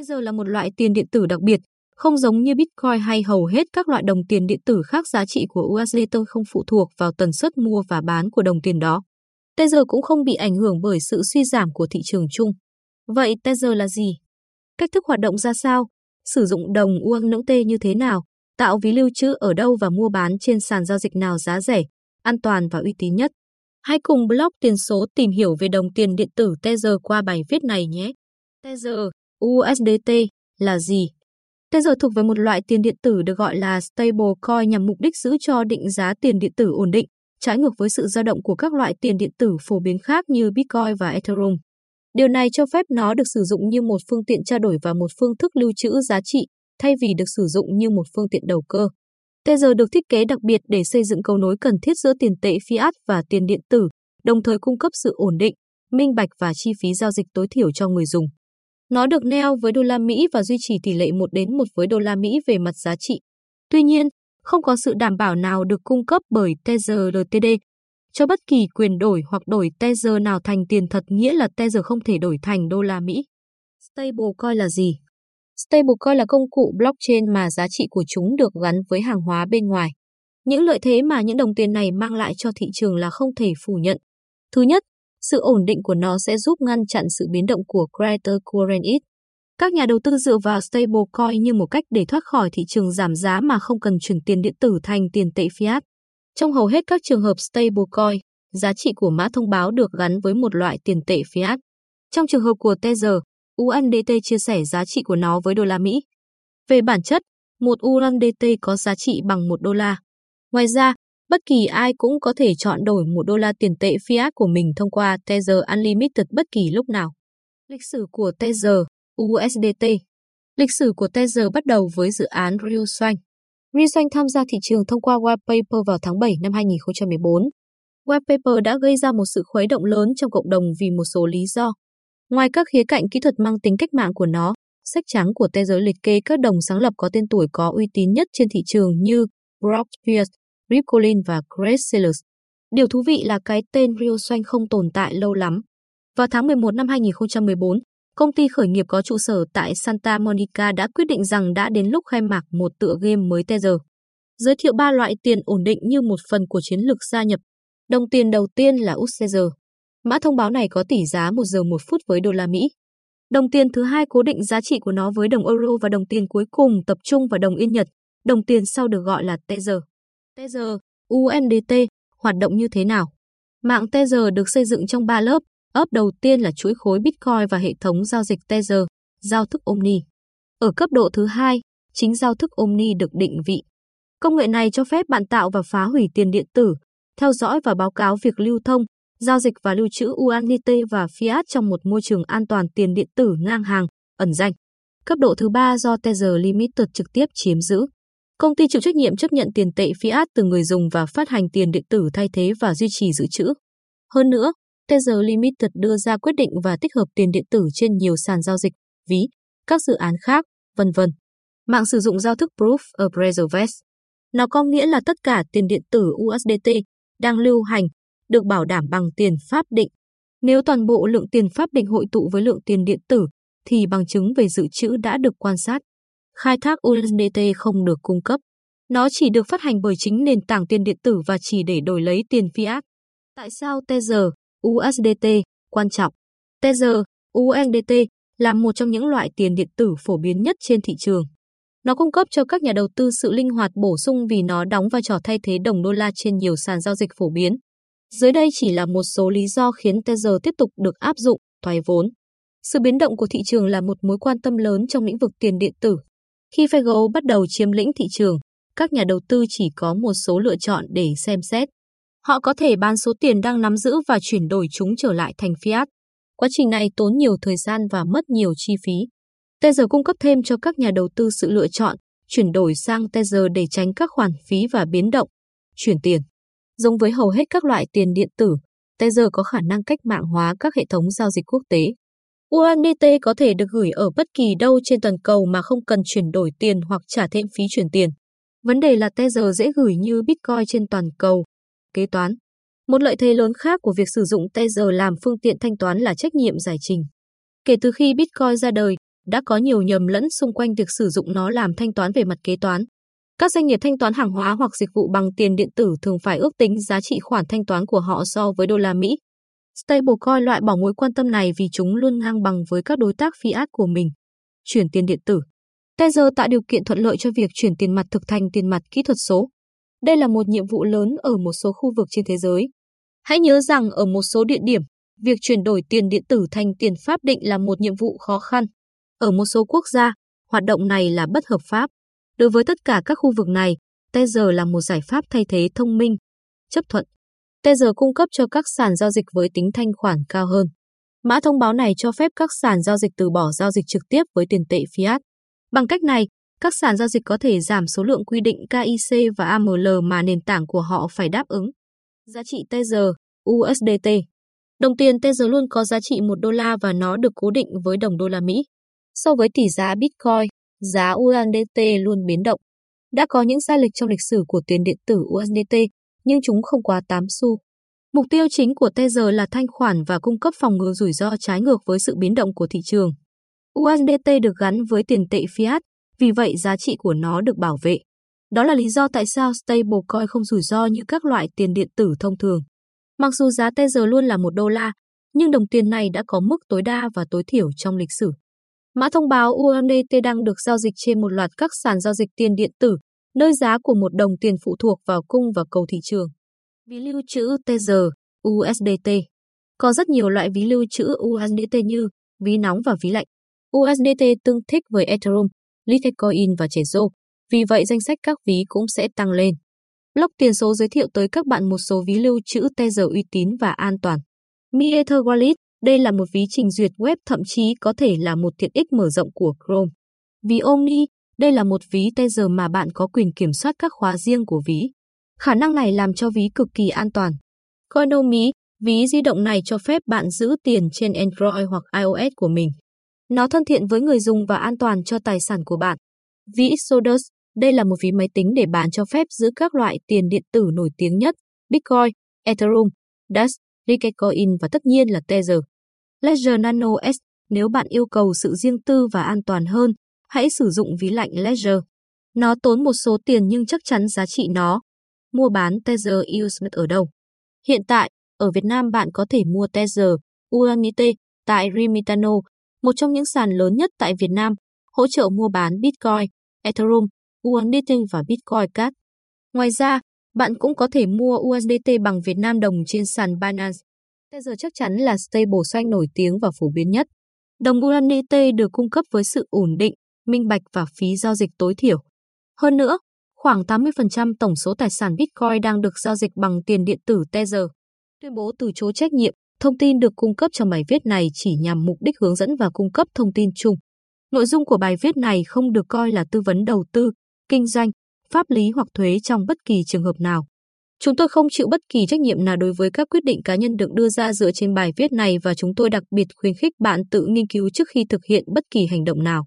Tether là một loại tiền điện tử đặc biệt, không giống như Bitcoin hay hầu hết các loại đồng tiền điện tử khác giá trị của USDT không phụ thuộc vào tần suất mua và bán của đồng tiền đó. Tether cũng không bị ảnh hưởng bởi sự suy giảm của thị trường chung. Vậy Tether là gì? Cách thức hoạt động ra sao? Sử dụng đồng USDT như thế nào? Tạo ví lưu trữ ở đâu và mua bán trên sàn giao dịch nào giá rẻ, an toàn và uy tín nhất? Hãy cùng blog tiền số tìm hiểu về đồng tiền điện tử Tether qua bài viết này nhé. Tether, USDT là gì? Tether thuộc về một loại tiền điện tử được gọi là stablecoin nhằm mục đích giữ cho định giá tiền điện tử ổn định, trái ngược với sự dao động của các loại tiền điện tử phổ biến khác như Bitcoin và Ethereum. Điều này cho phép nó được sử dụng như một phương tiện trao đổi và một phương thức lưu trữ giá trị, thay vì được sử dụng như một phương tiện đầu cơ. Tether được thiết kế đặc biệt để xây dựng cầu nối cần thiết giữa tiền tệ fiat và tiền điện tử, đồng thời cung cấp sự ổn định, minh bạch và chi phí giao dịch tối thiểu cho người dùng. Nó được neo với đô la Mỹ và duy trì tỷ lệ 1 đến 1 với đô la Mỹ về mặt giá trị. Tuy nhiên, không có sự đảm bảo nào được cung cấp bởi Tether LTD cho bất kỳ quyền đổi hoặc đổi Tether nào thành tiền thật nghĩa là Tether không thể đổi thành đô la Mỹ. Stablecoin là gì? Stablecoin là công cụ blockchain mà giá trị của chúng được gắn với hàng hóa bên ngoài. Những lợi thế mà những đồng tiền này mang lại cho thị trường là không thể phủ nhận. Thứ nhất, sự ổn định của nó sẽ giúp ngăn chặn sự biến động của cryptocurrency. Các nhà đầu tư dựa vào stablecoin như một cách để thoát khỏi thị trường giảm giá mà không cần chuyển tiền điện tử thành tiền tệ fiat. Trong hầu hết các trường hợp stablecoin, giá trị của mã thông báo được gắn với một loại tiền tệ fiat. Trong trường hợp của Tether, USDT chia sẻ giá trị của nó với đô la Mỹ. Về bản chất, một USDT có giá trị bằng một đô la. Ngoài ra, bất kỳ ai cũng có thể chọn đổi một đô la tiền tệ fiat của mình thông qua Tether Unlimited bất kỳ lúc nào. Lịch sử của Tether, USDT Lịch sử của Tether bắt đầu với dự án Real Xoanh. Real Xoanh tham gia thị trường thông qua Whitepaper vào tháng 7 năm 2014. Whitepaper đã gây ra một sự khuấy động lớn trong cộng đồng vì một số lý do. Ngoài các khía cạnh kỹ thuật mang tính cách mạng của nó, sách trắng của Tether liệt kê các đồng sáng lập có tên tuổi có uy tín nhất trên thị trường như Brock Pierce, Rip Collins và Craig Sellers. Điều thú vị là cái tên Rio Xoanh không tồn tại lâu lắm. Vào tháng 11 năm 2014, công ty khởi nghiệp có trụ sở tại Santa Monica đã quyết định rằng đã đến lúc khai mạc một tựa game mới Tether. Giới thiệu ba loại tiền ổn định như một phần của chiến lược gia nhập. Đồng tiền đầu tiên là USD. Mã thông báo này có tỷ giá 1 giờ 1 phút với đô la Mỹ. Đồng tiền thứ hai cố định giá trị của nó với đồng euro và đồng tiền cuối cùng tập trung vào đồng yên Nhật. Đồng tiền sau được gọi là Tether. Tether, USDT, hoạt động như thế nào? Mạng Tether được xây dựng trong 3 lớp. Ấp đầu tiên là chuỗi khối Bitcoin và hệ thống giao dịch Tether, giao thức Omni. Ở cấp độ thứ hai, chính giao thức Omni được định vị. Công nghệ này cho phép bạn tạo và phá hủy tiền điện tử, theo dõi và báo cáo việc lưu thông, giao dịch và lưu trữ USDT và fiat trong một môi trường an toàn tiền điện tử ngang hàng, ẩn danh. Cấp độ thứ ba do Tether Limited trực tiếp chiếm giữ. Công ty chịu trách nhiệm chấp nhận tiền tệ fiat từ người dùng và phát hành tiền điện tử thay thế và duy trì dự trữ. Hơn nữa, Tether Limited đưa ra quyết định và tích hợp tiền điện tử trên nhiều sàn giao dịch, ví, các dự án khác, vân vân. Mạng sử dụng giao thức Proof of Reserve. Nó có nghĩa là tất cả tiền điện tử USDT đang lưu hành được bảo đảm bằng tiền pháp định. Nếu toàn bộ lượng tiền pháp định hội tụ với lượng tiền điện tử, thì bằng chứng về dự trữ đã được quan sát. Khai thác USDT không được cung cấp. Nó chỉ được phát hành bởi chính nền tảng tiền điện tử và chỉ để đổi lấy tiền fiat. Tại sao Tether, USDT, quan trọng? Tether, USDT là một trong những loại tiền điện tử phổ biến nhất trên thị trường. Nó cung cấp cho các nhà đầu tư sự linh hoạt bổ sung vì nó đóng vai trò thay thế đồng đô la trên nhiều sàn giao dịch phổ biến. Dưới đây chỉ là một số lý do khiến Tether tiếp tục được áp dụng, thoái vốn. Sự biến động của thị trường là một mối quan tâm lớn trong lĩnh vực tiền điện tử. Khi Fego bắt đầu chiếm lĩnh thị trường, các nhà đầu tư chỉ có một số lựa chọn để xem xét. Họ có thể bán số tiền đang nắm giữ và chuyển đổi chúng trở lại thành fiat. Quá trình này tốn nhiều thời gian và mất nhiều chi phí. Tether cung cấp thêm cho các nhà đầu tư sự lựa chọn, chuyển đổi sang Tether để tránh các khoản phí và biến động. Chuyển tiền Giống với hầu hết các loại tiền điện tử, Tether có khả năng cách mạng hóa các hệ thống giao dịch quốc tế. USDT có thể được gửi ở bất kỳ đâu trên toàn cầu mà không cần chuyển đổi tiền hoặc trả thêm phí chuyển tiền. Vấn đề là Tether dễ gửi như Bitcoin trên toàn cầu. Kế toán Một lợi thế lớn khác của việc sử dụng Tether làm phương tiện thanh toán là trách nhiệm giải trình. Kể từ khi Bitcoin ra đời, đã có nhiều nhầm lẫn xung quanh việc sử dụng nó làm thanh toán về mặt kế toán. Các doanh nghiệp thanh toán hàng hóa hoặc dịch vụ bằng tiền điện tử thường phải ước tính giá trị khoản thanh toán của họ so với đô la Mỹ. Stablecoin loại bỏ mối quan tâm này vì chúng luôn ngang bằng với các đối tác fiat của mình. Chuyển tiền điện tử Tether tạo điều kiện thuận lợi cho việc chuyển tiền mặt thực thành tiền mặt kỹ thuật số. Đây là một nhiệm vụ lớn ở một số khu vực trên thế giới. Hãy nhớ rằng ở một số địa điểm, việc chuyển đổi tiền điện tử thành tiền pháp định là một nhiệm vụ khó khăn. Ở một số quốc gia, hoạt động này là bất hợp pháp. Đối với tất cả các khu vực này, Tether là một giải pháp thay thế thông minh. Chấp thuận. Tether cung cấp cho các sàn giao dịch với tính thanh khoản cao hơn. Mã thông báo này cho phép các sàn giao dịch từ bỏ giao dịch trực tiếp với tiền tệ fiat. Bằng cách này, các sàn giao dịch có thể giảm số lượng quy định KIC và AML mà nền tảng của họ phải đáp ứng. Giá trị Tether, USDT Đồng tiền Tether luôn có giá trị 1 đô la và nó được cố định với đồng đô la Mỹ. So với tỷ giá Bitcoin, giá USDT luôn biến động. Đã có những sai lệch trong lịch sử của tiền điện tử USDT, nhưng chúng không quá 8 xu. Mục tiêu chính của Tether là thanh khoản và cung cấp phòng ngừa rủi ro trái ngược với sự biến động của thị trường. USDT được gắn với tiền tệ fiat, vì vậy giá trị của nó được bảo vệ. Đó là lý do tại sao stablecoin không rủi ro như các loại tiền điện tử thông thường. Mặc dù giá Tether luôn là một đô la, nhưng đồng tiền này đã có mức tối đa và tối thiểu trong lịch sử. Mã thông báo USDT đang được giao dịch trên một loạt các sàn giao dịch tiền điện tử, nơi giá của một đồng tiền phụ thuộc vào cung và cầu thị trường. Ví lưu trữ Tether, USDT Có rất nhiều loại ví lưu trữ USDT như ví nóng và ví lạnh. USDT tương thích với Ethereum, Litecoin và Trezor, vì vậy danh sách các ví cũng sẽ tăng lên. Block tiền số giới thiệu tới các bạn một số ví lưu trữ Tether uy tín và an toàn. Mi Ether Wallet, đây là một ví trình duyệt web thậm chí có thể là một tiện ích mở rộng của Chrome. Ví Omni, đây là một ví Tether mà bạn có quyền kiểm soát các khóa riêng của ví. Khả năng này làm cho ví cực kỳ an toàn. Coinomi, ví di động này cho phép bạn giữ tiền trên Android hoặc iOS của mình. Nó thân thiện với người dùng và an toàn cho tài sản của bạn. Ví Exodus, đây là một ví máy tính để bạn cho phép giữ các loại tiền điện tử nổi tiếng nhất, Bitcoin, Ethereum, Dash, Litecoin và tất nhiên là Tether. Ledger Nano S, nếu bạn yêu cầu sự riêng tư và an toàn hơn, hãy sử dụng ví lạnh Ledger. Nó tốn một số tiền nhưng chắc chắn giá trị nó. Mua bán Tether USDT ở đâu? Hiện tại, ở Việt Nam bạn có thể mua Tether, USDT tại Remitano, một trong những sàn lớn nhất tại Việt Nam, hỗ trợ mua bán Bitcoin, Ethereum, USDT và Bitcoin Cash. Ngoài ra, bạn cũng có thể mua USDT bằng Việt Nam đồng trên sàn Binance. Tether chắc chắn là stable stablecoin nổi tiếng và phổ biến nhất. Đồng USDT được cung cấp với sự ổn định, minh bạch và phí giao dịch tối thiểu. Hơn nữa, khoảng 80% tổng số tài sản Bitcoin đang được giao dịch bằng tiền điện tử Tether. Tuyên bố từ chối trách nhiệm, thông tin được cung cấp trong bài viết này chỉ nhằm mục đích hướng dẫn và cung cấp thông tin chung. Nội dung của bài viết này không được coi là tư vấn đầu tư, kinh doanh, pháp lý hoặc thuế trong bất kỳ trường hợp nào. Chúng tôi không chịu bất kỳ trách nhiệm nào đối với các quyết định cá nhân được đưa ra dựa trên bài viết này và chúng tôi đặc biệt khuyến khích bạn tự nghiên cứu trước khi thực hiện bất kỳ hành động nào.